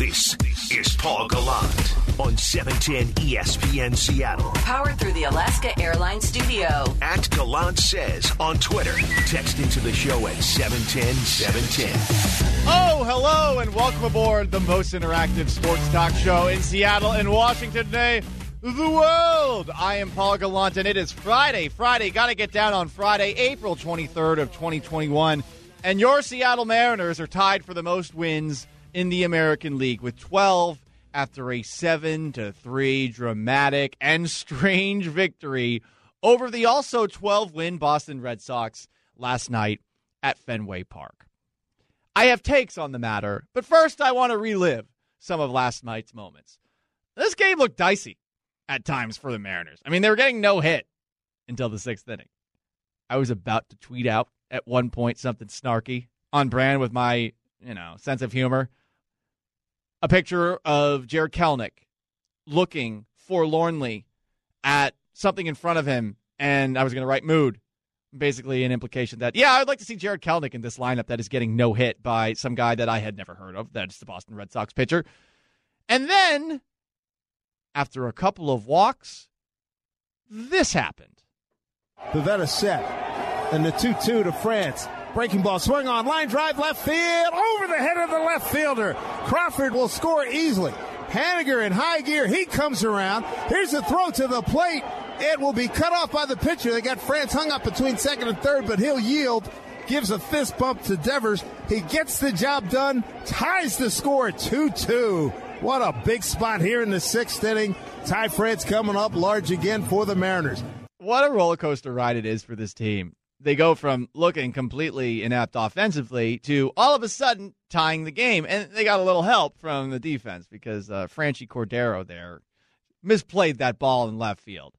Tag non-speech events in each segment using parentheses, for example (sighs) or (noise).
This is Paul Gallant on 710 ESPN Seattle. Powered through the Alaska Airlines studio. At Gallant Says on Twitter. Text into the show at 710 710. Oh, hello, and welcome aboard the most interactive sports talk show in Seattle and Washington today. The world. I am Paul Gallant, and it is Friday. Friday, got to get down on Friday, April 23rd of 2021. And your Seattle Mariners are tied for the most wins in the American League with 12 after a 7 to 3 dramatic and strange (laughs) victory over the also 12 win Boston Red Sox last night at Fenway Park. I have takes on the matter, but first I want to relive some of last night's moments. This game looked dicey at times for the Mariners. I mean, they were getting no hit until the sixth inning. I was about to tweet out at one point something snarky on brand with my, you know, sense of humor. A picture of Jarred Kelenic looking forlornly at something in front of him, and I was going to write mood. Basically, an implication that, yeah, I'd like to see Jarred Kelenic in this lineup that is getting no hit by some guy that I had never heard of. That's the Boston Red Sox pitcher. And then, after a couple of walks, this happened. Pivetta set. And the 2 2 to France. Breaking ball, swing on, line drive, left field, over the head of the left fielder. Crawford will score easily. Haniger in high gear, he comes around. Here's a throw to the plate. It will be cut off by the pitcher. They got France hung up between second and third, but he'll yield. Gives a fist bump to Devers. He gets the job done, ties the score 2 2. What a big spot here in the sixth inning. Ty France coming up large again for the Mariners. What a roller coaster ride it is for this team they go from looking completely inept offensively to all of a sudden tying the game. And they got a little help from the defense because uh, Franchy Cordero there misplayed that ball in left field.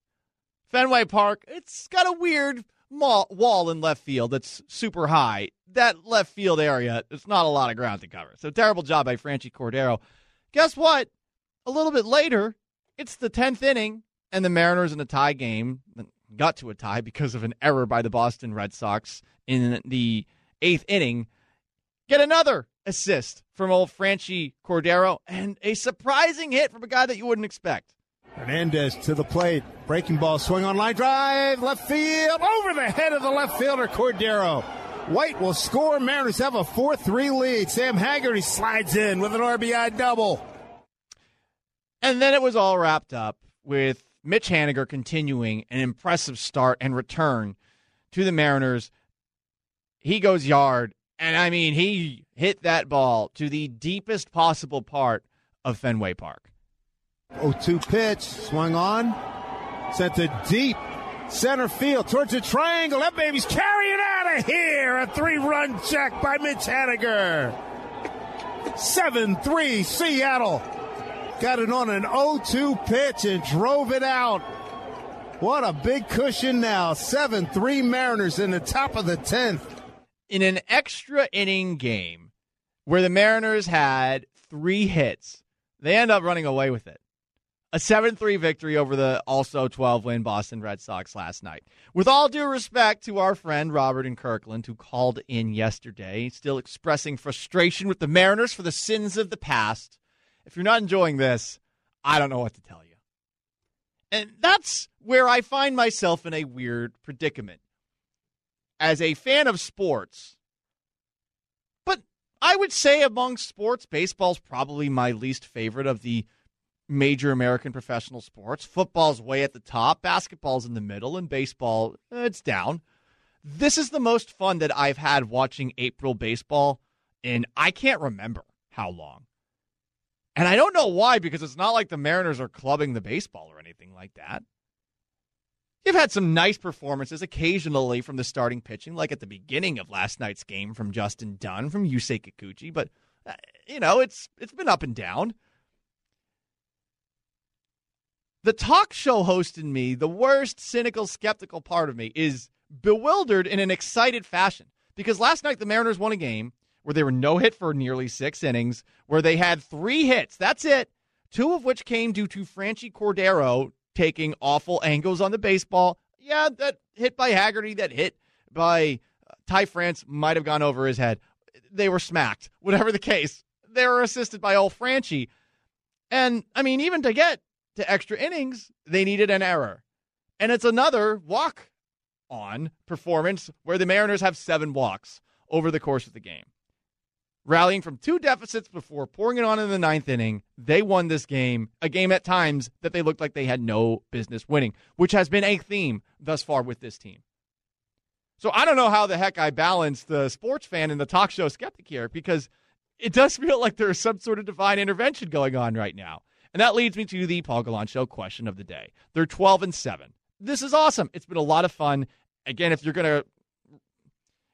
Fenway Park, it's got a weird wall in left field that's super high. That left field area, it's not a lot of ground to cover. So terrible job by Franchy Cordero. Guess what? A little bit later, it's the 10th inning, and the Mariners in a tie game got to a tie because of an error by the Boston Red Sox in the eighth inning, get another assist from old Franchy Cordero and a surprising hit from a guy that you wouldn't expect. Hernandez to the plate. Breaking ball, swing on line drive, left field, over the head of the left fielder, Cordero. White will score. Mariners have a 4 3 lead. Sam Haggerty slides in with an RBI double. And then it was all wrapped up with Mitch Haniger continuing an impressive start and return to the Mariners. He goes yard, and I mean, he hit that ball to the deepest possible part of Fenway Park. 0 2 pitch, swung on, sent to deep center field towards the triangle. That baby's carrying out of here. A three run check by Mitch Haniger. 7 3 Seattle. Got it on an 0 2 pitch and drove it out. What a big cushion now. 7 3 Mariners in the top of the 10th. In an extra inning game where the Mariners had three hits, they end up running away with it. A 7 3 victory over the also 12 win Boston Red Sox last night. With all due respect to our friend Robert in Kirkland, who called in yesterday, still expressing frustration with the Mariners for the sins of the past if you're not enjoying this, I don't know what to tell you. And that's where I find myself in a weird predicament. As a fan of sports, but I would say among sports, baseball's probably my least favorite of the major American professional sports. Football's way at the top, basketball's in the middle, and baseball, eh, it's down. This is the most fun that I've had watching April baseball in I can't remember how long. And I don't know why, because it's not like the Mariners are clubbing the baseball or anything like that. You've had some nice performances occasionally from the starting pitching, like at the beginning of last night's game from Justin Dunn, from Yusei Kikuchi, but uh, you know, it's it's been up and down. The talk show host in me, the worst cynical, skeptical part of me, is bewildered in an excited fashion because last night the Mariners won a game where they were no hit for nearly six innings, where they had three hits. That's it. Two of which came due to Franchy Cordero taking awful angles on the baseball. Yeah, that hit by Haggerty, that hit by uh, Ty France might have gone over his head. They were smacked. (laughs) Whatever the case, they were assisted by old Franchy. And I mean, even to get to extra innings, they needed an error. And it's another walk on performance where the Mariners have seven walks over the course of the game. Rallying from two deficits before pouring it on in the ninth inning, they won this game, a game at times that they looked like they had no business winning, which has been a theme thus far with this team. So I don't know how the heck I balance the sports fan and the talk show skeptic here because it does feel like there's some sort of divine intervention going on right now. And that leads me to the Paul Gallant Show question of the day. They're 12 and 7. This is awesome. It's been a lot of fun. Again, if you're going to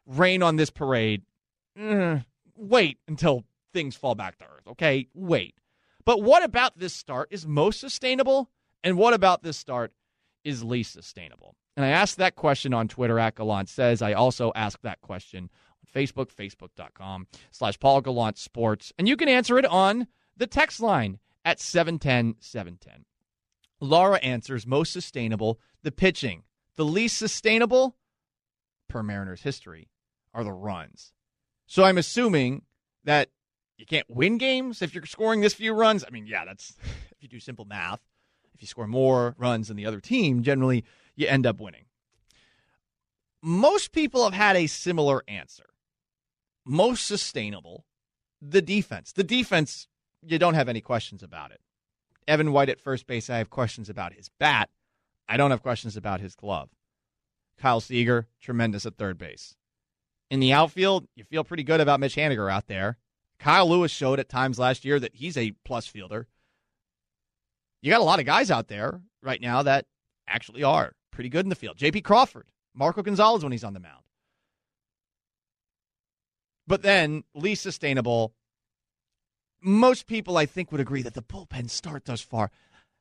rain on this parade, mm, wait until things fall back to earth, okay? Wait. But what about this start is most sustainable? And what about this start is least sustainable? And I asked that question on Twitter at Gallant Says. I also asked that question on Facebook, facebook.com slash Paul Gallant Sports. And you can answer it on the text line at 710 710. Laura answers most sustainable, the pitching. The least sustainable, per Mariners history, are the runs. So I'm assuming that you can't win games if you're scoring this few runs. I mean, yeah, that's if you do simple math. If you score more runs than the other team, generally you end up winning. Most people have had a similar answer. Most sustainable, the defense. The defense, you don't have any questions about it. Evan White at first base, I have questions about his bat. I don't have questions about his glove. Kyle Seager, tremendous at third base. In the outfield, you feel pretty good about Mitch Haniger out there. Kyle Lewis showed at times last year that he's a plus fielder. You got a lot of guys out there right now that actually are pretty good in the field. JP Crawford, Marco Gonzalez when he's on the mound. But then, least sustainable, most people I think would agree that the bullpen start thus far,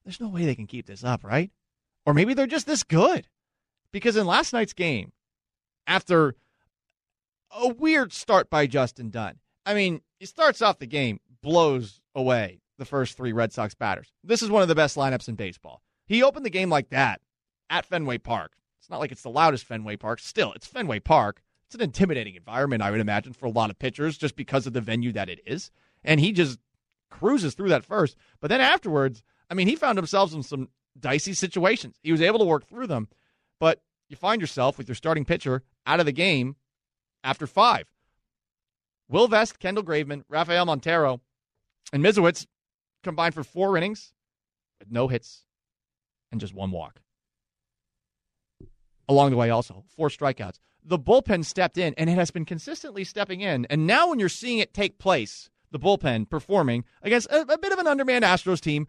there's no way they can keep this up, right? Or maybe they're just this good. Because in last night's game, after a weird start by Justin Dunn. I mean, he starts off the game, blows away the first three Red Sox batters. This is one of the best lineups in baseball. He opened the game like that at Fenway Park. It's not like it's the loudest Fenway Park. Still, it's Fenway Park. It's an intimidating environment, I would imagine, for a lot of pitchers just because of the venue that it is. And he just cruises through that first. But then afterwards, I mean, he found himself in some dicey situations. He was able to work through them. But you find yourself with your starting pitcher out of the game after five. Will Vest, Kendall Graveman, Rafael Montero, and Misiewicz combined for four innings with no hits and just one walk. Along the way, also, four strikeouts. The bullpen stepped in, and it has been consistently stepping in. And now, when you're seeing it take place, the bullpen performing against a, a bit of an undermanned Astros team,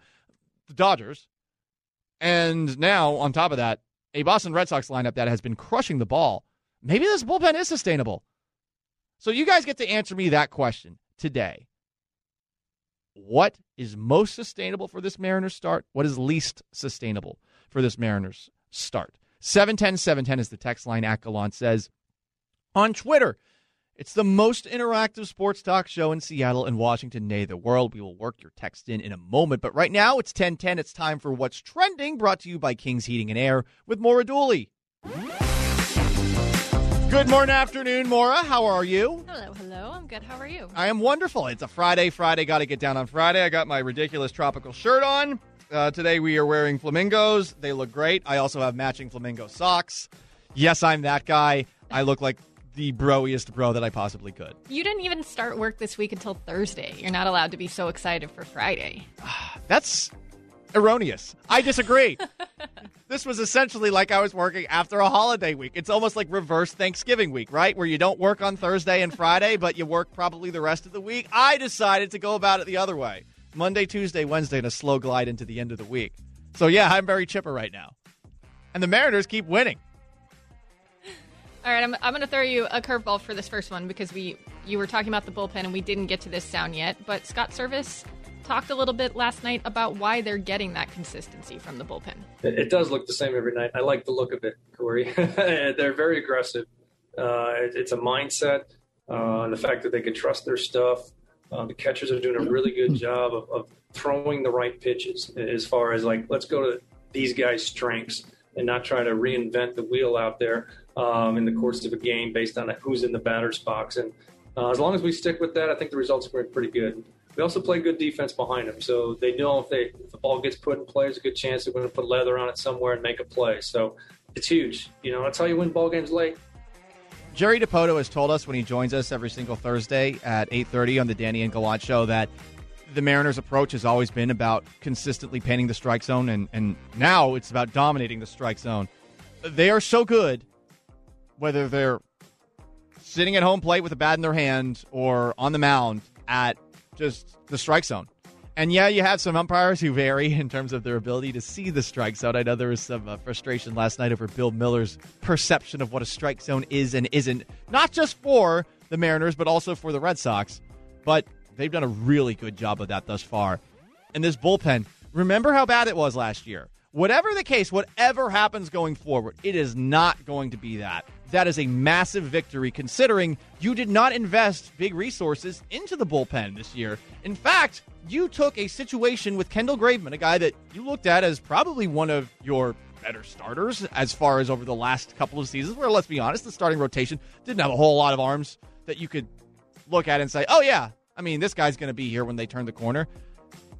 the Dodgers, and now, on top of that, a Boston Red Sox lineup that has been crushing the ball maybe this bullpen is sustainable. So you guys get to answer me that question today. What is most sustainable for this Mariners start? What is least sustainable for this Mariners start? 710 710 is the text line. Gallant says on Twitter. It's the most interactive sports talk show in Seattle and Washington, nay, the world. We will work your text in in a moment. But right now, it's 1010. It's time for What's Trending, brought to you by King's Heating and Air with Maura Dooley. Good morning, afternoon, Maura. How are you? Hello, hello. I'm good. How are you? I am wonderful. It's a Friday. Friday, got to get down on Friday. I got my ridiculous tropical shirt on. Uh, today we are wearing flamingos. They look great. I also have matching flamingo socks. Yes, I'm that guy. I look like the broiest bro that I possibly could. You didn't even start work this week until Thursday. You're not allowed to be so excited for Friday. (sighs) That's erroneous. I disagree. (laughs) this was essentially like I was working after a holiday week. It's almost like reverse Thanksgiving week, right? Where you don't work on Thursday and Friday, but you work probably the rest of the week. I decided to go about it the other way Monday, Tuesday, Wednesday, and a slow glide into the end of the week. So, yeah, I'm very chipper right now. And the Mariners keep winning. All right, I'm, I'm going to throw you a curveball for this first one because we you were talking about the bullpen and we didn't get to this sound yet. But Scott Servais talked a little bit last night about why they're getting that consistency from the bullpen. It, it does look the same every night. I like the look of it, Corey. (laughs) they're very aggressive. Uh, it, it's a mindset, uh, and the fact that they can trust their stuff. Uh, the catchers are doing a really good job of, of throwing the right pitches as far as like, let's go to these guys' strengths and not try to reinvent the wheel out there um, in the course of a game based on who's in the batter's box. And uh, as long as we stick with that, I think the results are pretty good. We also play good defense behind them. So they know if they if the ball gets put in play, there's a good chance they're going to put leather on it somewhere and make a play. So it's huge. You know, that's how you win ball games late. Jerry Dipoto has told us when he joins us every single Thursday at 8:30 on the Danny and Gallant show that the Mariners' approach has always been about consistently painting the strike zone, and, and now it's about dominating the strike zone. They are so good, whether they're sitting at home plate with a bat in their hand or on the mound at just the strike zone. And yeah, you have some umpires who vary (laughs) in terms of their ability to see the strike zone. I know there was some uh, frustration last night over Bill Miller's perception of what a strike zone is and isn't, not just for the Mariners, but also for the Red Sox. But they've done a really good job of that thus far. And this bullpen, remember how bad it was last year. Whatever the case, whatever happens going forward, it is not going to be that. That is a massive victory considering you did not invest big resources into the bullpen this year. In fact, you took a situation with Kendall Graveman, a guy that you looked at as probably one of your better starters as far as over the last couple of seasons, where let's be honest, the starting rotation didn't have a whole lot of arms that you could look at and say, oh, yeah, I mean, this guy's going to be here when they turn the corner.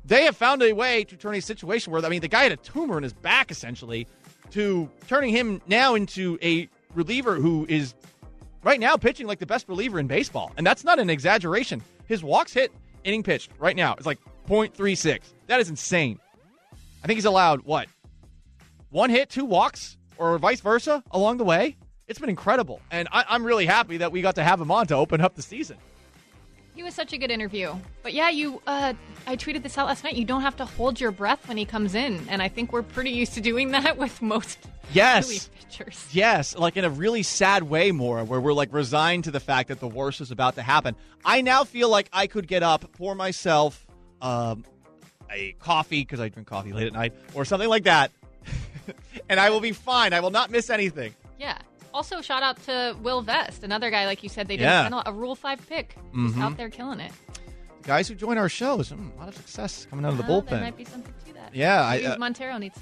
They have found a way to turn a situation where, I mean, the guy had a tumor in his back, essentially, to turning him now into a reliever who is right now pitching like the best reliever in baseball. And that's not an exaggeration. His walks hit inning pitched right now is like 0.36. That is insane. I think he's allowed, what, one hit, two walks, or vice versa along the way? It's been incredible. And I, I'm really happy that we got to have him on to open up the season. He was such a good interview. But yeah, you uh, I tweeted this out last night. You don't have to hold your breath when he comes in, and I think we're pretty used to doing that (laughs) with most yes. pitchers. Yes, like in a really sad way more where we're like resigned to the fact that the worst is about to happen. I now feel like I could get up, pour myself um, a coffee because I drink coffee late at night or something like that. (laughs) and I will be fine. I will not miss anything. Yeah. Also, shout out to Will Vest, another guy like you said they didn't Yeah. a, a Rule Five pick, Mhm. just out there killing it. Guys who join our shows, mm, a lot of success coming out of the Well, There bullpen. might be something to that. Yeah, I- Maybe uh, Montero needs to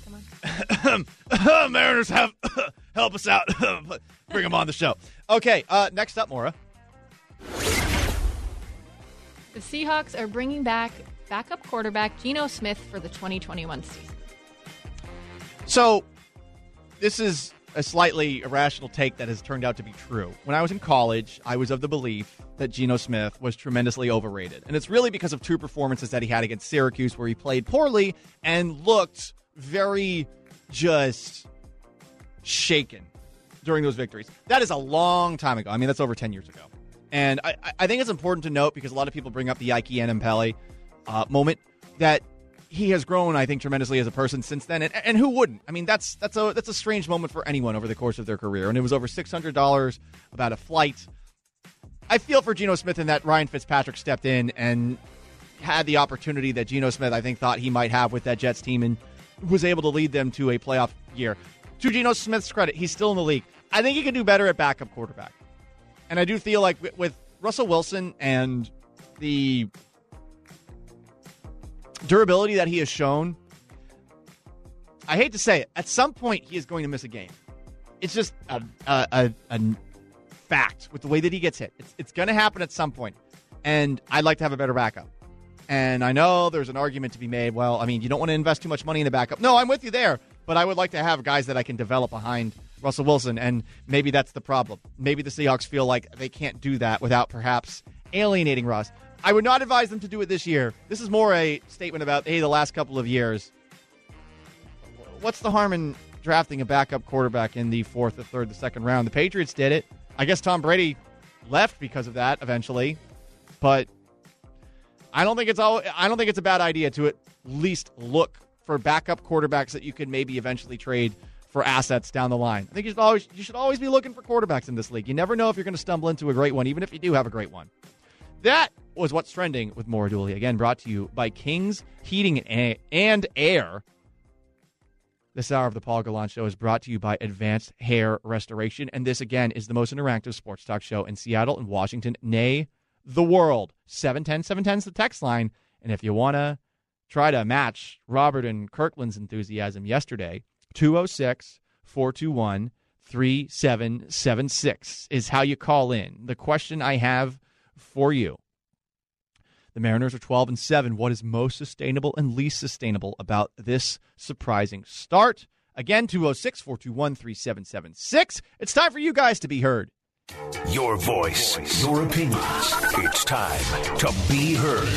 come on. (laughs) Mariners have (coughs) help us out. (coughs) Bring them on the show. Okay, uh, next up, Maura. The Seahawks are bringing back backup quarterback Geno Smith for the 2021 season. So, this is a slightly irrational take that has turned out to be true. When I was in college, I was of the belief that Geno Smith was tremendously overrated. And it's really because of two performances that he had against Syracuse, where he played poorly and looked very just shaken during those victories. That is a long time ago. I mean, that's over 10 years ago. And I, I- think it's important to note because a lot of people bring up the IK Enemkpali uh, moment that he has grown, I think, tremendously as a person since then. And, and who wouldn't? I mean, that's that's a that's a strange moment for anyone over the course of their career. And it was over six hundred dollars about a flight. I feel for Geno Smith in that Ryan Fitzpatrick stepped in and had the opportunity that Geno Smith, I think, thought he might have with that Jets team and was able to lead them to a playoff year. To Geno Smith's credit, he's still in the league. I think he can do better at backup quarterback. And I do feel like with, with Russell Wilson and the durability that he has shown, I hate to say it, at some point he is going to miss a game. It's just a, a, a, a fact with the way that he gets hit. It's, it's going to happen at some point. And I'd like to have a better backup. And I know there's an argument to be made. Well, I mean, you don't want to invest too much money in the backup. No, I'm with you there. But I would like to have guys that I can develop behind Russell Wilson. And maybe that's the problem. Maybe the Seahawks feel like they can't do that without perhaps alienating Russ. I would not advise them to do it this year. This is more a statement about, hey, the last couple of years. What's the harm in drafting a backup quarterback in the fourth, the third, the second round? The Patriots did it. I guess Tom Brady left because of that eventually. But I don't think it's all. I don't think it's a bad idea to at least look for backup quarterbacks that you could maybe eventually trade for assets down the line. I think you should always you should always be looking for quarterbacks in this league. You never know if you're going to stumble into a great one, even if you do have a great one. That was what's trending with Maura Dooley. Again, brought to you by Kings Heating and Air. This hour of the Paul Gallant Show is brought to you by Advanced Hair Restoration. And this, again, is the most interactive sports talk show in Seattle and Washington, nay, the world. 710 710 is the text line. And if you want to try to match Robert and Kirkland's enthusiasm yesterday, 206 421 3776 is how you call in. The question I have for you The Mariners are 12 and 7. What is most sustainable and least sustainable about this surprising start? Again, 206 421 3776. It's time for you guys to be heard. Your voice, your opinions. It's time to be heard.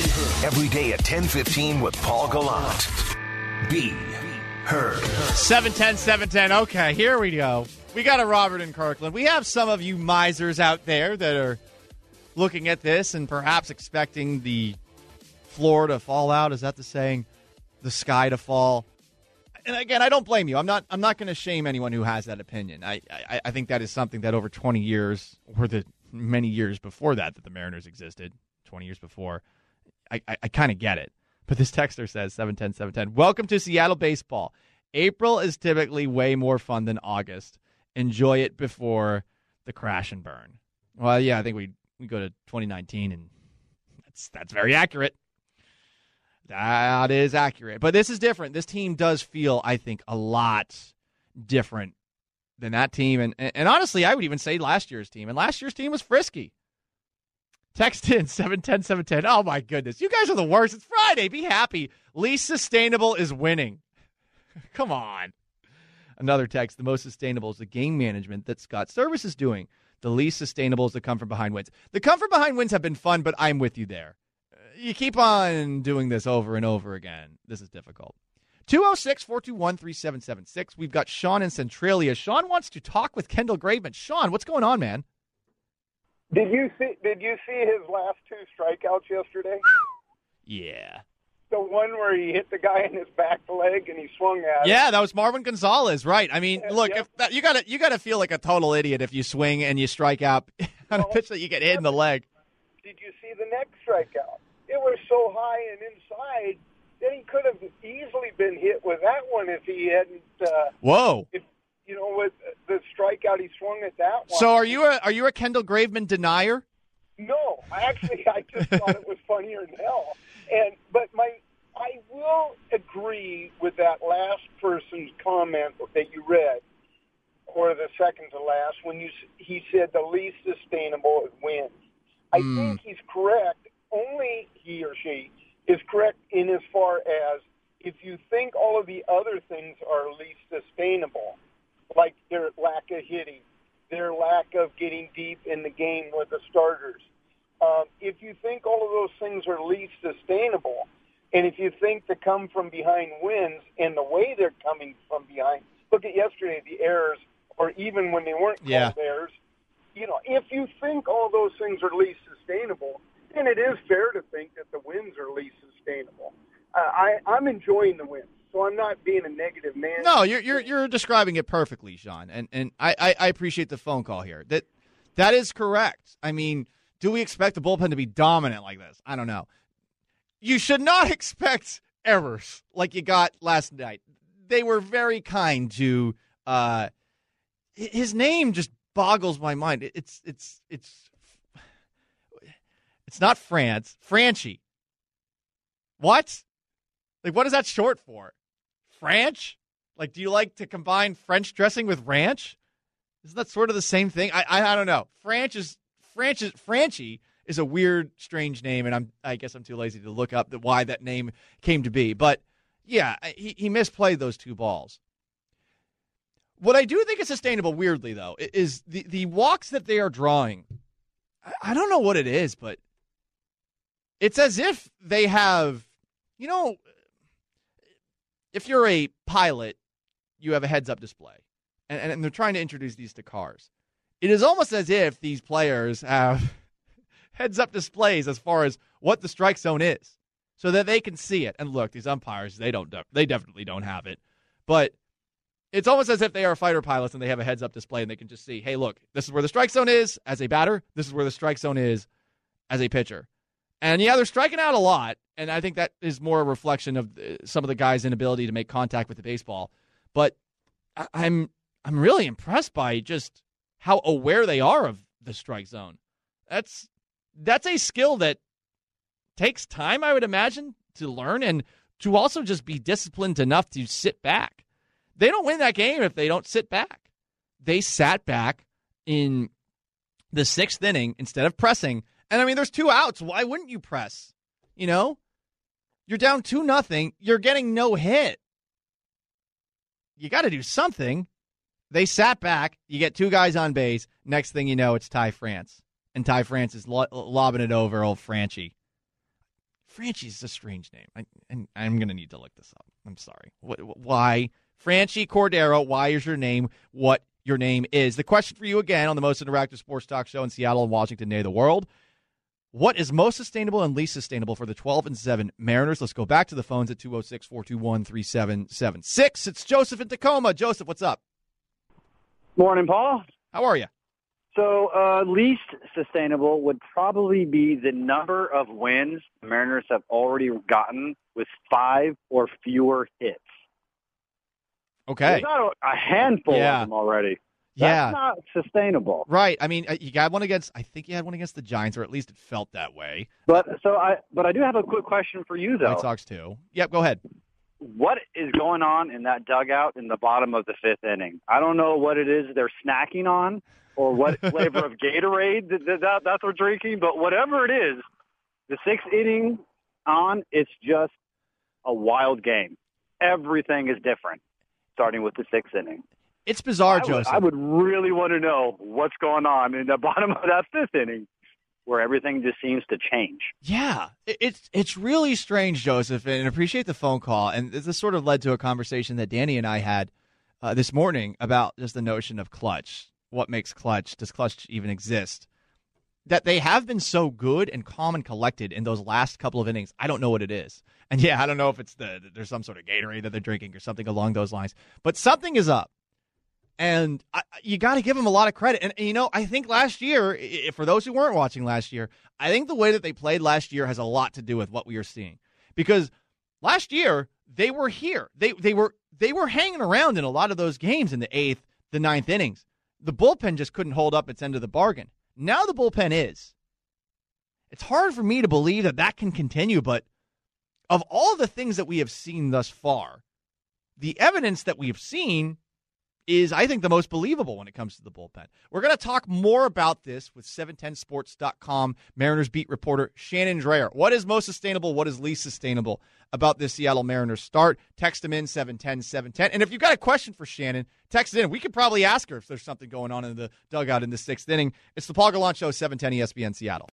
Every day at 10:15 with Paul Gallant. Be heard. 710, 710. Okay, here we go. We got a Robert in Kirkland. We have some of you misers out there that are looking at this and perhaps expecting the floor to fall out. Is that the saying? The sky to fall. And again, I don't blame you. I'm not. I'm not going to shame anyone who has that opinion. I, I. I think that is something that over 20 years, or the many years before that, that the Mariners existed, 20 years before, I. I, I kind of get it. But this texter says 710 710. Welcome to Seattle baseball. April is typically way more fun than August. Enjoy it before the crash and burn. Well, yeah, I think we we go to 2019, and that's that's very accurate. That is accurate. But this is different. This team does feel, I think, a lot different than that team. And, and honestly, I would even say last year's team. And last year's team was frisky. Text in 710 710. Oh my goodness. You guys are the worst. It's Friday. Be happy. Least sustainable is winning. (laughs) Come on. Another text. The most sustainable is the game management that Scott Servais is doing. The least sustainable is the come from behind wins. The come from behind wins have been fun, but I'm with you there uh, you keep on doing this over and over again. This is difficult. 206 421 3776. We've got Sean in Centralia. Sean wants to talk with Kendall Graveman. Sean, what's going on, man? Did you see did you see his last two strikeouts yesterday? Yeah. The one where he hit the guy in his back leg and he swung at him. Yeah, that was Marvin Gonzalez, right? I mean, look, yep. if that, you got to you got to feel like a total idiot if you swing and you strike out on a pitch that you get hit in the leg. Did you see the next strikeout? It was so high and inside that he could have easily been hit with that one if he hadn't uh Whoa. if you know with the strikeout he swung at that one. So are you a are you a Kendall Graveman denier? No, actually, I just thought it was funnier than hell. And but my, I will agree with that last person's comment that you read, or the second to last, when you he said the least sustainable is wins. I hmm. think he's correct. Only he or she is correct in as far as if you think all of the other things are least sustainable, like their lack of hitting, their lack of getting deep in the game with the starters. Um, if you think all of those things are least sustainable, and if you think the come from behind wins and the way they're coming from behind, look at yesterday, the errors, or even when they weren't called Yeah. errors. You know, if you think all those things are least sustainable, then it is fair to think that the wins are least sustainable. Uh, I, I'm enjoying the wins, so I'm not being a negative man. No, you're you're you're describing it perfectly, Sean, and and I, I, I appreciate the phone call here. That that is correct. I mean, do we expect the bullpen to be dominant like this? I don't know. You should not (laughs) expect errors like you got last night. They were very kind to. Uh, his name just boggles my mind. It's it's it's (sighs) it's not France. Franchy. What? Like, what is that short for? French? Like, do you like to combine French dressing with ranch? Isn't that sort of the same thing? I I, I don't know. French is French Franchy is a weird, strange name, and I'm I guess I'm too lazy to look up the, why that name came to be. But yeah, he he misplayed those two balls. What I do think is sustainable, weirdly though, is the the walks that they are drawing. I, I don't know what it is, but it's as if they have, you know, if you're a pilot, you have a heads up display, and, and they're trying to introduce these to cars. It is almost as if these players have (laughs) heads up displays as far as what the strike zone is, so that they can see it. And look, these umpires, they don't, they definitely don't have it, but it's almost as if they are fighter pilots and they have a heads up display and they can just see, hey, look, this is where the strike zone is as a batter. This is where the strike zone is as a pitcher. And yeah, they're striking out a lot, and I think that is more a reflection of uh, some of the guys' inability to make contact with the baseball. But I'm I'm really impressed by just how aware they are of the strike zone. That's that's a skill that takes time, I would imagine, to learn and to also just be disciplined enough to sit back. They don't win that game if they don't sit back. They sat back in the sixth inning instead of pressing. And I mean, there's two outs. Why wouldn't you press? You know, you're down two nothing. You're getting no hit. You got to do something. They sat back. You get two guys on base. Next thing you know, it's Ty France, and Ty France is lo- lobbing it over old Franchy. Franchy Franchy's a strange name, I, and I'm gonna need to look this up. I'm sorry. Why Franchy Cordero? Why is your name what your name is? The question for you again on the most interactive sports talk show in Seattle and Washington, day the world. What is most sustainable and least sustainable for the 12 and 7 Mariners? Let's go back to the phones at 206 421 3776. It's Joseph in Tacoma. Joseph, what's up? Morning, Paul. How are you? So, uh, least sustainable would probably be the number of wins the Mariners have already gotten with five or fewer hits. Okay. There's not a, a handful Yeah. of them already. That's yeah. not sustainable. Right. I mean, uh, you got one against. I think you had one against the Giants, or at least it felt that way. But so I, but I do have a quick question for you though. White Sox too. Yep. Go ahead. What is going on in that dugout in the bottom of the fifth inning? I don't know what it is they're snacking on or what (laughs) flavor of Gatorade that, that, that that's what they're drinking, but whatever it is, the sixth inning on, it's just a wild game. Everything is different, starting with the sixth inning. It's bizarre, I would, Joseph. I would really want to know what's going on in the (laughs) bottom of that fifth inning, where everything just seems to change. Yeah, it's it's really strange, Joseph, and appreciate the phone call. And this sort of led to a conversation that Danny and I had uh, this morning about just the notion of clutch. What makes clutch? Does clutch even exist? That they have been so good and calm and collected in those last couple of innings. I don't know what it is. And yeah, I don't know if it's the there's some sort of Gatorade that they're drinking or something along those lines. But something is up. And I, you got to give them a lot of credit. And, and, you know, I think last year, for those who weren't watching last year, I think the way that they played last year has a lot to do with what we are seeing. Because last year they were here. They they were they were hanging around in a lot of those games in the eighth, the ninth innings. The bullpen just couldn't hold up its end of the bargain. Now the bullpen is. It's hard for me to believe that that can continue, but of all the things that we have seen thus far, the evidence that we have seen is, I think, the most believable when it comes to the bullpen. We're going to talk more about this with 710sports.com Mariners beat reporter Shannon Drayer. What is most sustainable? What is least sustainable about this Seattle Mariners start? Text him in 710 710. And if you've got a question for Shannon, text it in. We could probably ask her if there's something going on in the dugout in the sixth inning. It's the Paul Gallant Show, 710 ESPN Seattle.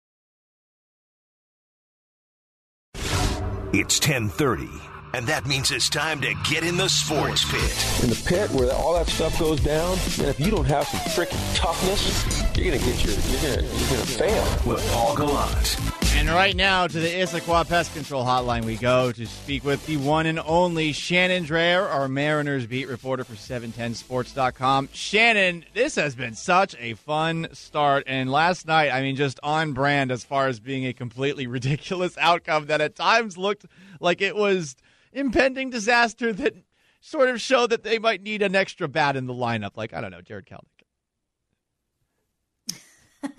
It's 1030, and that means it's time to get in the sports pit. in the pit where all that stuff goes down, and if you don't have some freaking toughness, you're gonna get your you're gonna you're gonna fail. With Paul Gallant. And right now to the Issaquah Pest Control Hotline we go to speak with the one and only Shannon Drayer, our Mariners beat reporter for 710sports.com. Shannon, this has been such a fun start. And last night, I mean, just on brand as far as being a completely (laughs) ridiculous outcome that at times looked like it was impending disaster that sort of show that they might need an extra bat in the lineup. Like, I don't know, Jarred Kelenic. (laughs)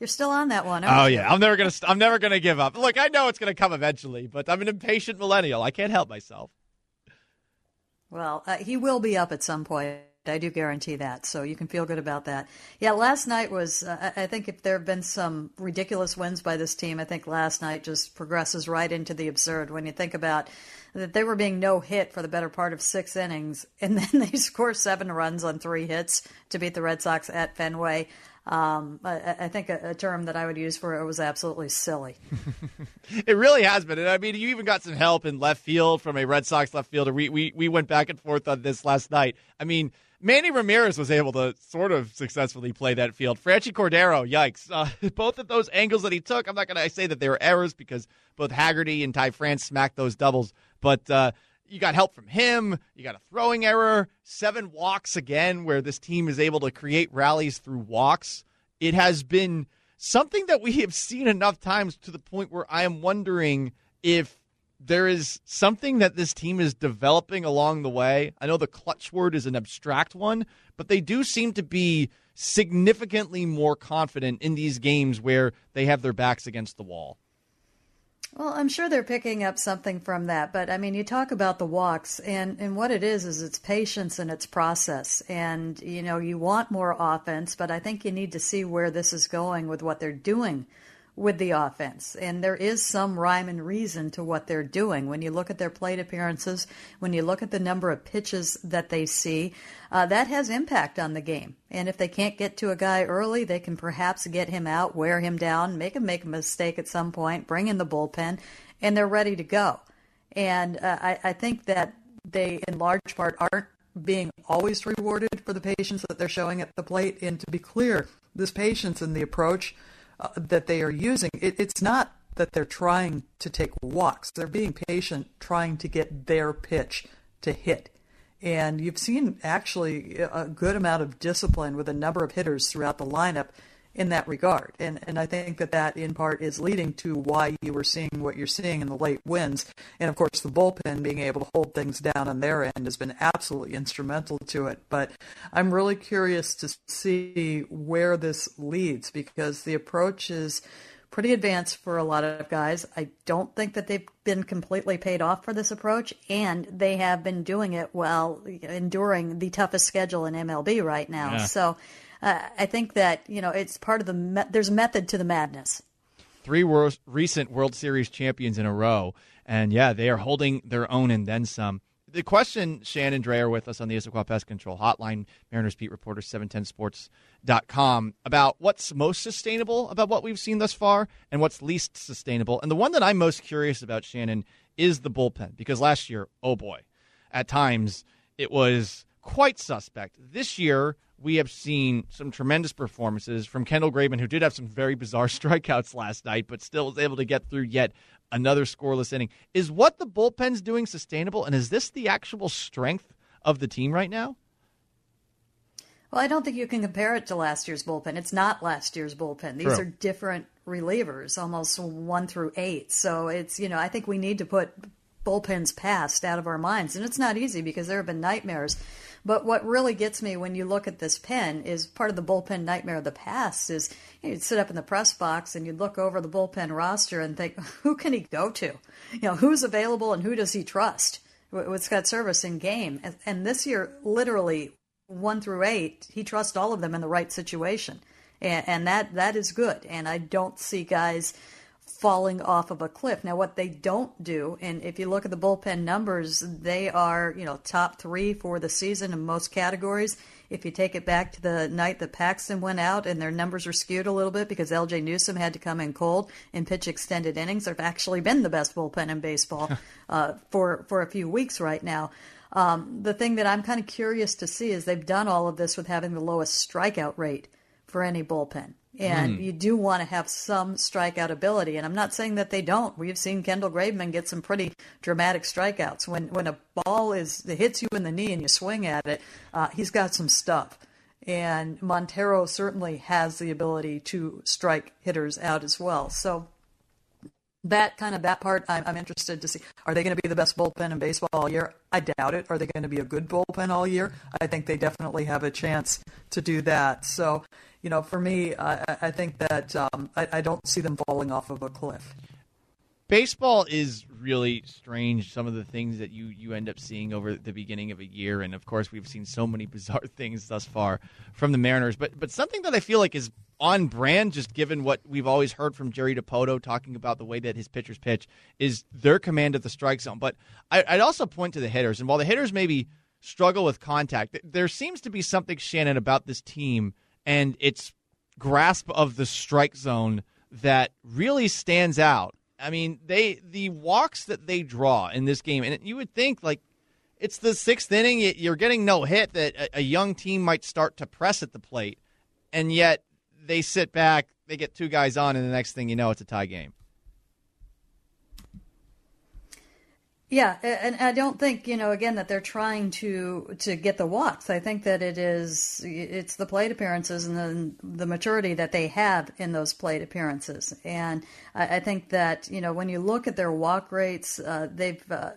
You're still on that one. Oh you? yeah, I'm never gonna. st- I'm never gonna give up. Look, I know it's gonna come eventually, but I'm an impatient millennial. I can't help myself. Well, uh, he will be up at some point. I do guarantee that. So you can feel good about that. Yeah, last night was, uh, I I think if there have been some ridiculous wins by this team, I think last night just progresses right into the absurd when you think about that they were being no hit for the better part of six innings, (laughs) and then they score seven runs on three hits to beat the Red Sox at Fenway. Um, I, I think a, a term that I would use for it was absolutely silly. (laughs) It really has been, and I mean, you even got some help in left field from a Red Sox left fielder. We we we went back and forth on this last night. I mean. Manny Ramirez was able to sort of successfully play that field. Franchy Cordero, yikes. Uh, (laughs) both of those angles that he took, I'm not going to say that they were errors because both Haggerty and Ty France smacked those doubles, but uh, you got help from him. You got a throwing error, seven walks again, where this team is able to create rallies through walks. It has been something that we have seen enough times to the point where I am wondering if there is something that this team is developing along the way. I know the clutch word is an abstract one, but they do seem to be significantly more confident in these games where they have their backs against the wall. Well, I'm sure they're picking up something from that, but I mean, you talk about the walks, and and what it is is it's patience and it's process, and you know you want more offense, but I think you need to see where this is going with what they're doing with the offense. And there is some rhyme and reason to what they're doing. When you look at their plate appearances, when you look at the number of pitches that they see, uh, that has impact on the game. And if they can't get to a guy early, they can perhaps get him out, wear him down, make him make a mistake at some point, bring in the bullpen, and they're ready to go. And uh, I, I think that they, in large part, aren't being always rewarded for the patience that they're showing at the plate. And to be clear, this patience and the approach uh, that they are using, it, it's not that they're trying to take walks. They're being patient, trying to get their pitch to hit. And you've seen actually a good amount of discipline with a number of hitters throughout the lineup in that regard. And and I think that that in part is leading to why you were seeing what you're seeing in the late wins. And of course, the bullpen being able to hold things down on their end has been absolutely instrumental to it. But I'm really curious to see where this leads because the approach is pretty advanced for a lot of guys. I don't think that they've been completely paid off for this approach, and they have been doing it while enduring the toughest schedule in MLB right now. Yeah. So uh, I think that you know it's part of the me- there's a method to the madness. Three recent World Series champions in a row, and yeah, they are holding their own and then some. The question, Shannon Drayer with us on the Issaquah Pest Control Hotline, Mariners beat reporter 710sports.com, about what's most sustainable about what we've seen thus far and what's least sustainable. And the one that I'm most curious about, Shannon, is the bullpen, because last year, oh boy, at times it was quite suspect. This year, we have seen some tremendous performances from Kendall Graveman, who did have some very bizarre (laughs) strikeouts last night, but still was able to get through yet another scoreless inning. Is what the bullpen's doing sustainable, and is this the actual strength of the team right now? Well, I don't think you can compare it to last year's bullpen. It's not last year's bullpen. These True. are different relievers, almost one through eight. So it's, you know, I think we need to put bullpens past out of our minds. And it's not easy because there have been nightmares. But what really gets me when you look at this pen is part of the bullpen nightmare of the past is you know, you'd sit up in the press box and you'd look over the bullpen roster and think, (laughs) who can he go to? You know, who's available and who does he trust? With Scott Servais in game. And, this year, literally one through eight, he trusts all of them in the right situation. And, and that, that is good. And I don't see guys falling off of a cliff. Now, what they don't do, and if you look at the bullpen numbers, they are, you know, top three for the season in most categories. If you take it back to the night that Paxton went out and their numbers are skewed a little bit because LJ Newsome had to come in cold and pitch extended innings, they've actually been the best bullpen in baseball uh, for, for a few weeks right now. Um, the thing that I'm kind of curious to see is they've done all of this with having the lowest strikeout rate for any bullpen. And Hmm. you do want to have some strikeout ability. And I'm not saying that they don't. We've seen Kendall Graveman get some pretty dramatic strikeouts. When when a ball is that hits you in the knee and you swing at it, uh, he's got some stuff. And Montero certainly has the ability to strike hitters out as well. So that kind of that part I'm, I'm interested to see are they going to be the best bullpen in baseball all year i doubt it are they going to be a good bullpen all year i think they definitely have a chance to do that so you know for me i, I- think that um, I, I don't see them falling off of a cliff. Baseball is really strange some of the things that you you end up seeing over the beginning of a year and of course we've seen so many (laughs) bizarre things thus far from the mariners but but something that i feel like is on brand just given what we've always heard from jerry dipoto talking about the way that his pitchers pitch is their command of the strike zone. But I, i'd also point to the hitters and while the hitters maybe struggle with contact there seems to be something shannon about this team and its grasp of the strike zone that really stands out I mean, they the walks that they draw in this game, and you would think like it's the sixth inning, you're getting no hit that a, a young team might start to press at the plate, and yet they sit back, they get two guys on, and the next thing you know, it's a tie game. Yeah, and I don't think you know again that they're trying to to get the walks. I think that it is it's the plate appearances and then the maturity that they have in those plate appearances. And I, I think that you know when you look at their walk rates, uh, they've uh,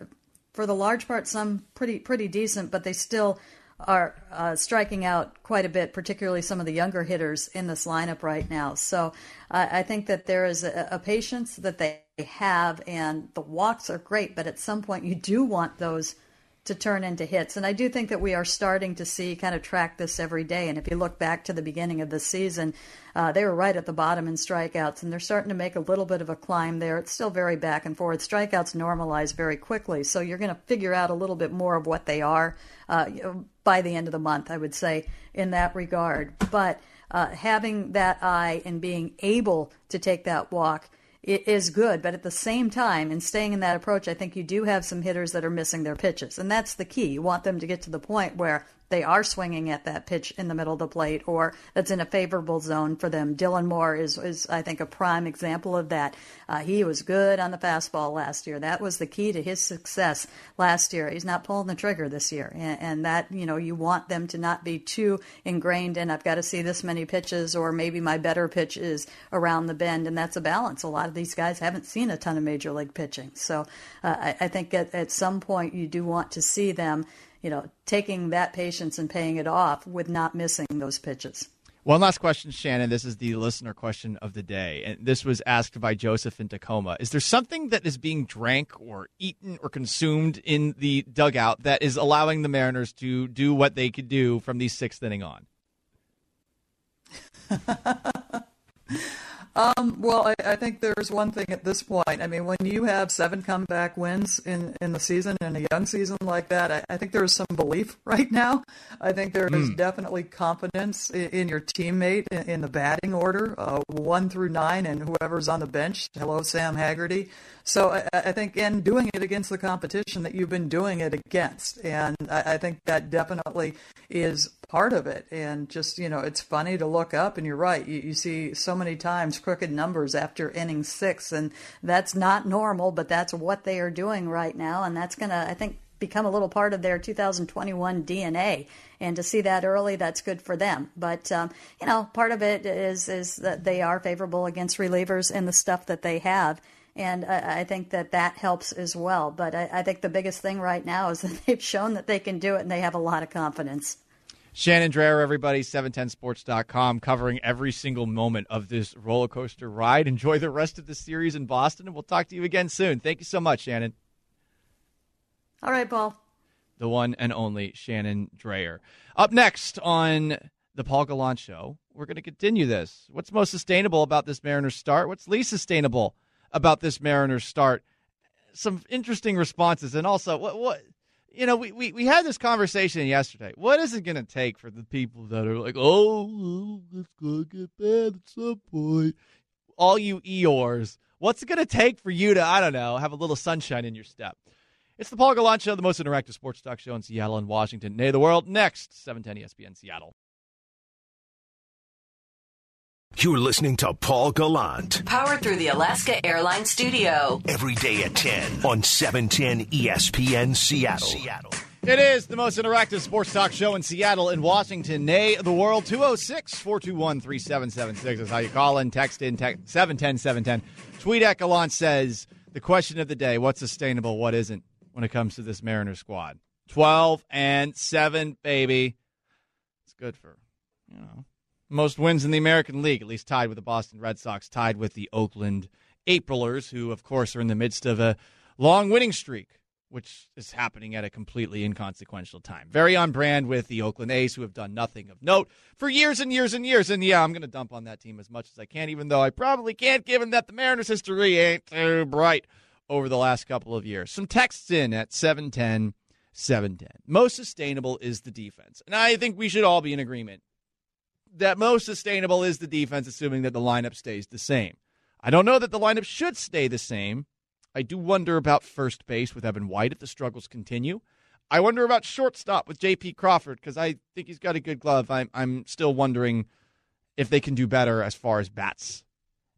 for the large part some pretty pretty decent, but they still are uh, striking out quite a bit, particularly some of the younger hitters in this lineup right now. So uh, I think that there is a, a patience that they have, and the walks are great, but at some point you do want those to turn into hits. And I do think that we are starting to see kind of track this every day. And if you look back to the beginning of the season, uh, they were right at the bottom in strikeouts, and they're starting to make a little bit of a climb there. It's still very back and forth. Strikeouts normalize very quickly, so you're going to figure out a little bit more of what they are uh, by the end of the month, I would say, in that regard. But uh, having that eye and being able to take that walk is good, but at the same time, in staying in that approach, I think you do have some hitters that are missing their pitches, and that's the key. You want them to get to the point where they are swinging at that pitch in the middle of the plate or that's in a favorable zone for them. Dylan Moore is, is I think, a prime example of that. Uh, he was good on the fastball last year. That was the key to his success last year. He's not pulling the trigger this year. And, and that, you know, you want them to not be too ingrained in, I've got to see this many pitches or maybe my better pitch is around the bend. And that's a balance. A lot of these guys haven't seen a ton of major league pitching. So uh, I, I think at, at some point you do want to see them you know, taking that patience and paying it off with not missing those pitches. One last question, Shannon. This is the listener question of the day. And this was asked by Joseph in Tacoma. Is there something that is being drank or eaten or consumed in the dugout that is allowing the Mariners to do what they could do from the sixth inning on? (laughs) Um, well, I, I, think there's one thing at this point. I mean, when you have seven comeback wins in, in the season in a young season like that, I, I think there is some belief (laughs) right now. I think there is mm. definitely confidence in, in your teammate in, in, the batting order, uh, one through nine, and whoever's on the bench. Hello, Sam Haggerty. So I, I, think in doing it against the competition that you've been doing it against, and I, I think that definitely is part of it. And just you know, it's funny to look up, and you're right. You, you see so many times crooked numbers after inning six, and that's not normal, but that's what they are doing right now, and that's going to, I think, become a little part of their 2021 DNA. And to see that early, that's good for them. But um, you know, part of it is is that they are favorable against relievers and the stuff that they have and I, I think that that helps as well. But I, I think the biggest thing right now is (laughs) that they've shown that they can do it, and they have a lot of confidence. Shannon Drayer, everybody, 710sports.com, covering every single moment of this roller coaster ride. Enjoy the rest of the series in Boston, and we'll talk to you again soon. Thank you so much, Shannon. All right, Paul. The one and only Shannon Drayer. Up next on the Paul Gallant Show, we're going to continue this. What's most sustainable about this Mariners start? What's least sustainable about this Mariners start. Some interesting responses, and also what what you know, we, we, we had this conversation yesterday. What is it going to take for the people that are like, oh, it's going to get bad at some point? All you Eeyores, what's it going to take for you to, I don't know, have a little sunshine in your step? It's the Paul Gallant Show, the most interactive sports talk show in Seattle and Washington. Nay, the world. Next, 710 ESPN Seattle. You're listening to Paul Gallant. Powered through the Alaska Airlines Studio. Every day at 10 on 710 ESPN Seattle. Seattle. It is the most interactive sports talk show in Seattle and Washington. Nay, the world 206 421 3776 is how you call in, text in, text 710 710. Tweet at Gallant says the question of the day what's sustainable, what isn't when it comes to this Mariner squad? 12 and 7, baby. It's good for, you know, most wins in the American League, at least tied with the Boston Red Sox, tied with the Oakland Aprilers, who, of course, are in the midst of a long winning streak, which is happening at a completely inconsequential time. Very on brand with the Oakland A's, who have done nothing of note for years and years and years. And yeah, I'm going to dump on that team as much as I can, even though I probably can't, given that the Mariners' history ain't too bright over the last couple of years. Some texts in at 710 710. Most sustainable is the defense. And I think we should all be in agreement that most sustainable is the defense, assuming that the lineup stays the same. I don't know that the lineup should stay the same. I do wonder about first base with Evan White if the struggles continue. I wonder about shortstop with J.P. Crawford because I think he's got a good glove. I'm, I'm still wondering if they can do better as far as bats.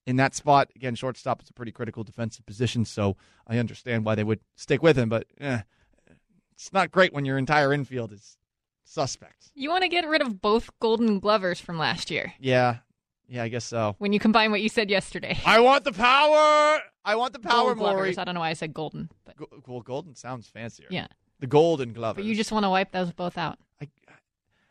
In that spot, again, shortstop is a pretty critical defensive position, so I understand why they would stick with him, but eh, it's not great when your entire infield is suspect. You want to get rid of both Golden Glovers from last year. Yeah. Yeah, I guess so. When you combine what you said yesterday. I want the power. I want the power, Gold Glovers. I don't know why I said golden. But... Go- well, golden sounds fancier. Yeah. The golden Glovers. But you just want to wipe those both out.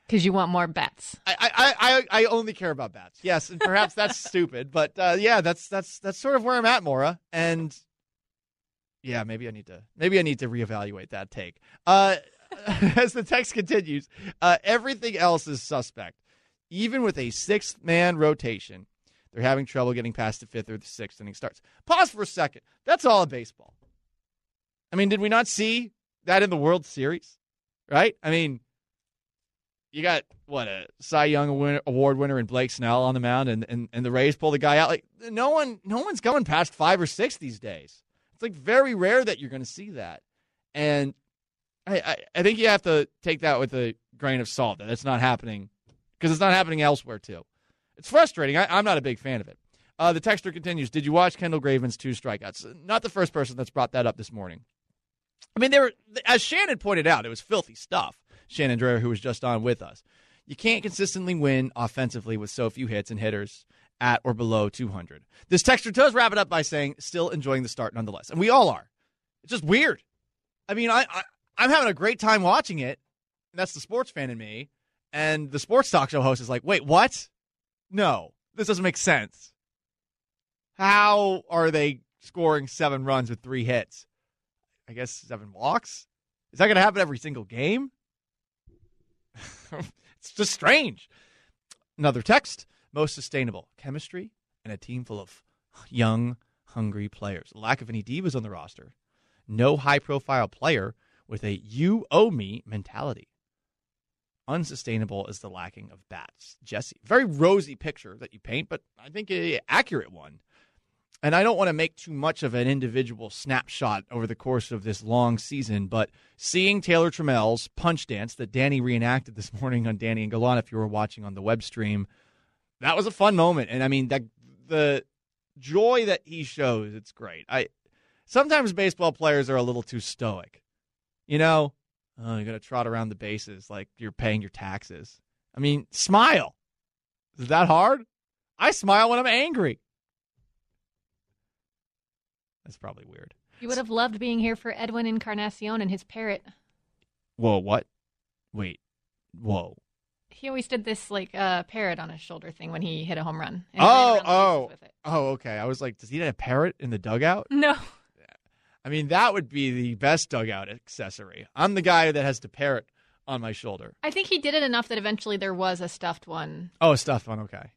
Because you want more bats. I, I, I, I only care about bats. Yes, and perhaps that's (laughs) stupid, but uh, yeah, that's that's that's sort of where I'm at, Maura. And yeah, maybe I need to maybe I need to reevaluate that take. Uh, (laughs) as the text continues, uh, everything else is suspect. Even with a sixth man rotation, they're having trouble getting past the fifth or the sixth inning starts. Pause for a second. That's all in baseball. I mean, did we not see that in the World Series? Right? I mean, you got what a Cy Young award winner and Blake Snell on the mound, and, and and the Rays pull the guy out. Like no one, no one's going past five or six these days. It's like very rare that you're going to see that, and I, I I think you have to take that with a grain of salt that it's not happening because it's not happening elsewhere too. It's frustrating. I, I'm not a big fan of it. Uh, the texter continues. Did you watch Kendall Graveman's two strikeouts? Not the first person that's brought that up this morning. I mean, they were as Shannon pointed out, it was filthy stuff. Shannon Drayer, who was just on with us. You can't consistently win offensively with so few hits and hitters at or below 200. This texture does wrap it up by saying, still enjoying the start nonetheless. And we all are. It's just weird. I mean, I, I'm having a great time watching it. And that's the sports fan in me. And the sports talk show host is like, wait, what? No, this doesn't make sense. How are they scoring seven runs with three hits? I guess seven walks? Is that going to happen every single game? (laughs) it's just strange. Another text most sustainable chemistry and a team full of young, hungry players. Lack of any divas on the roster. No high profile player with a you owe me mentality. Unsustainable is the lacking of bats. Jesse, very rosy picture that you paint, but I think an accurate one and I don't want to make too much of an individual snapshot over the course of this long season, but seeing Taylor Trammell's punch dance that Danny reenacted this morning on Danny and Gallant, if you were watching on the web stream, that was a fun moment. And I mean, that the joy that he shows, it's great. I sometimes baseball players are a little too stoic. You know, oh, you got to trot around the bases like you're paying your taxes. I mean, smile. Is that hard? I smile when I'm angry. That's probably weird. You would have loved being here for Edwin Encarnacion and his parrot. Whoa, what? Wait. Whoa. He always did this like uh, parrot on his shoulder thing when he hit a home run. Oh, oh, oh. Okay, I was like, does he have a parrot in the dugout? No. I mean, that would be the best dugout accessory. I'm the guy that has the parrot on my shoulder. I think he did it enough that eventually there was a stuffed one. Oh, a stuffed one. Okay.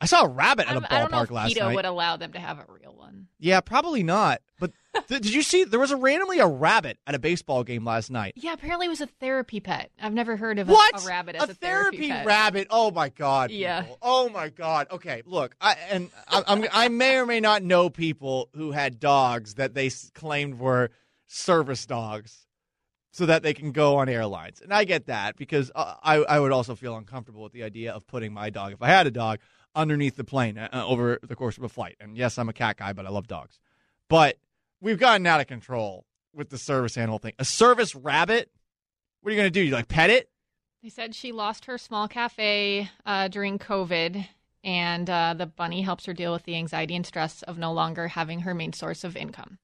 I saw a rabbit at a I'm- I don't know ballpark if last PETA night. would allow them to have a real one. Yeah, probably not. But (laughs) th- did you see there was a randomly a rabbit at a baseball game last night? Yeah, apparently it was a therapy pet. I've never heard of a, What? a rabbit as a, therapy pet. rabbit. Oh my god. Yeah. people. Oh my god. Okay, look, I and I, I'm I may or may not know people who had dogs that they s- claimed were service dogs, so that they can go on airlines, and I get that because uh, I I would also feel uncomfortable with the idea of putting my dog if I had a dog underneath the plane uh, over the course of a flight. And yes, I'm a cat guy, but I love dogs. But we've gotten out of control with the service animal thing. A service rabbit? What are you going to do? You like pet it? They said she lost her small cafe uh, during COVID, and uh, the bunny helps her deal with the anxiety and stress of no longer having her main source of income.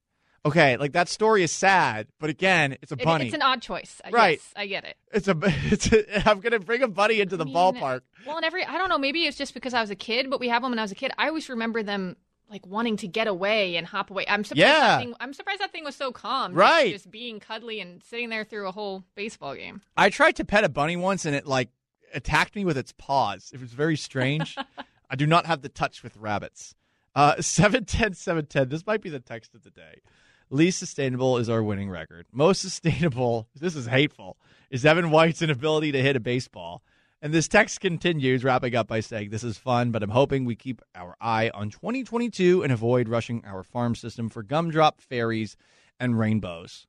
Okay, like that story is sad, but again, it's a It- bunny. it's an odd choice. Uh, Right. Yes, I get it. It's a. (laughs) It's a. I'm gonna bring a bunny into the mean, ballpark. Well, and every I don't know, maybe it's just because I was a kid, but we have them when I was a kid. I always remember them like wanting to get away and hop away. I'm surprised. Yeah. That thing, I'm surprised that thing was so calm. Right. Just, being cuddly and sitting there through a whole baseball game. I tried to pet a bunny once, and it like attacked me with its paws. It was very strange. (laughs) I do not have the touch with rabbits. Uh, (laughs) seven ten seven ten. This might be the text of the day. Least sustainable is our winning record. Most sustainable, (laughs) this is hateful, is Evan White's inability to hit a baseball. And this text continues, wrapping up by saying, This is fun, but I'm hoping we keep our eye on 2022 and avoid rushing our farm system for gumdrop fairies and rainbows,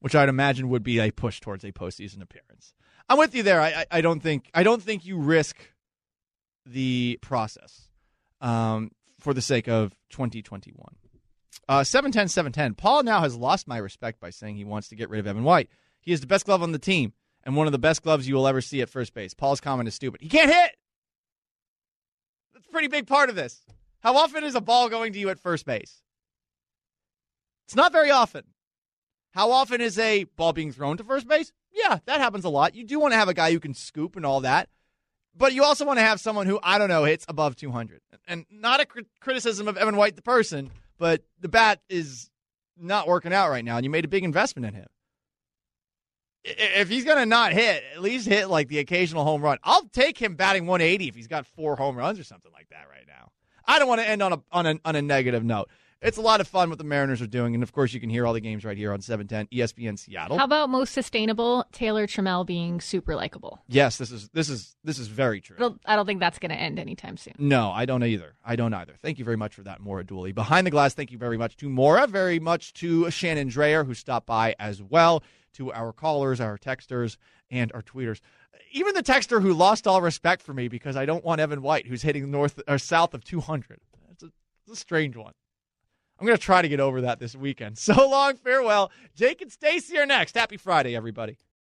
which I'd imagine would be a push towards a postseason appearance. I'm with you there. I, I, I don't think I don't think you risk the process um, for the sake of 2021. Uh, 710 710. Paul now has lost my respect by saying he wants to get rid of Evan White. He is the best glove on the team and one of the best gloves you will ever see at first base. Paul's comment is stupid. He can't hit. That's a pretty big part of this. How often is a ball going to you at first base? It's not very often. How often is a ball being thrown to first base? Yeah, that happens a lot. You do want to have a guy who can scoop and all that. But you also want to have someone who, I don't know, hits above 200. And not a crit- criticism of Evan White, the person, but the bat is not working out right now, and you made a big investment in him. if he's going to not hit, at least hit like the occasional home run. I'll take him batting 180 if he's got four home runs or something like that right now. I don't want to end on a on a on a negative note. It's a lot of fun what the Mariners are doing, and of course you can hear all the games right here on 710 ESPN Seattle. How about most sustainable? Taylor Trammell being super likable. Yes, this is this is this is very true. I don't, I don't think that's going to end anytime soon. No, I don't either. I don't either. Thank you very much for that, Maura Dooley. Behind the glass, thank you very much to Maura, very much to Shannon Drayer, who stopped by as well, to our callers, our texters, and our tweeters. Even the texter who lost all respect for me because I don't want Evan White, who's hitting north or south of 200. It's a, it's a strange one. I'm going to try to get over that this weekend. (laughs) So long, farewell. Jake and Stacy are next. Happy Friday, everybody.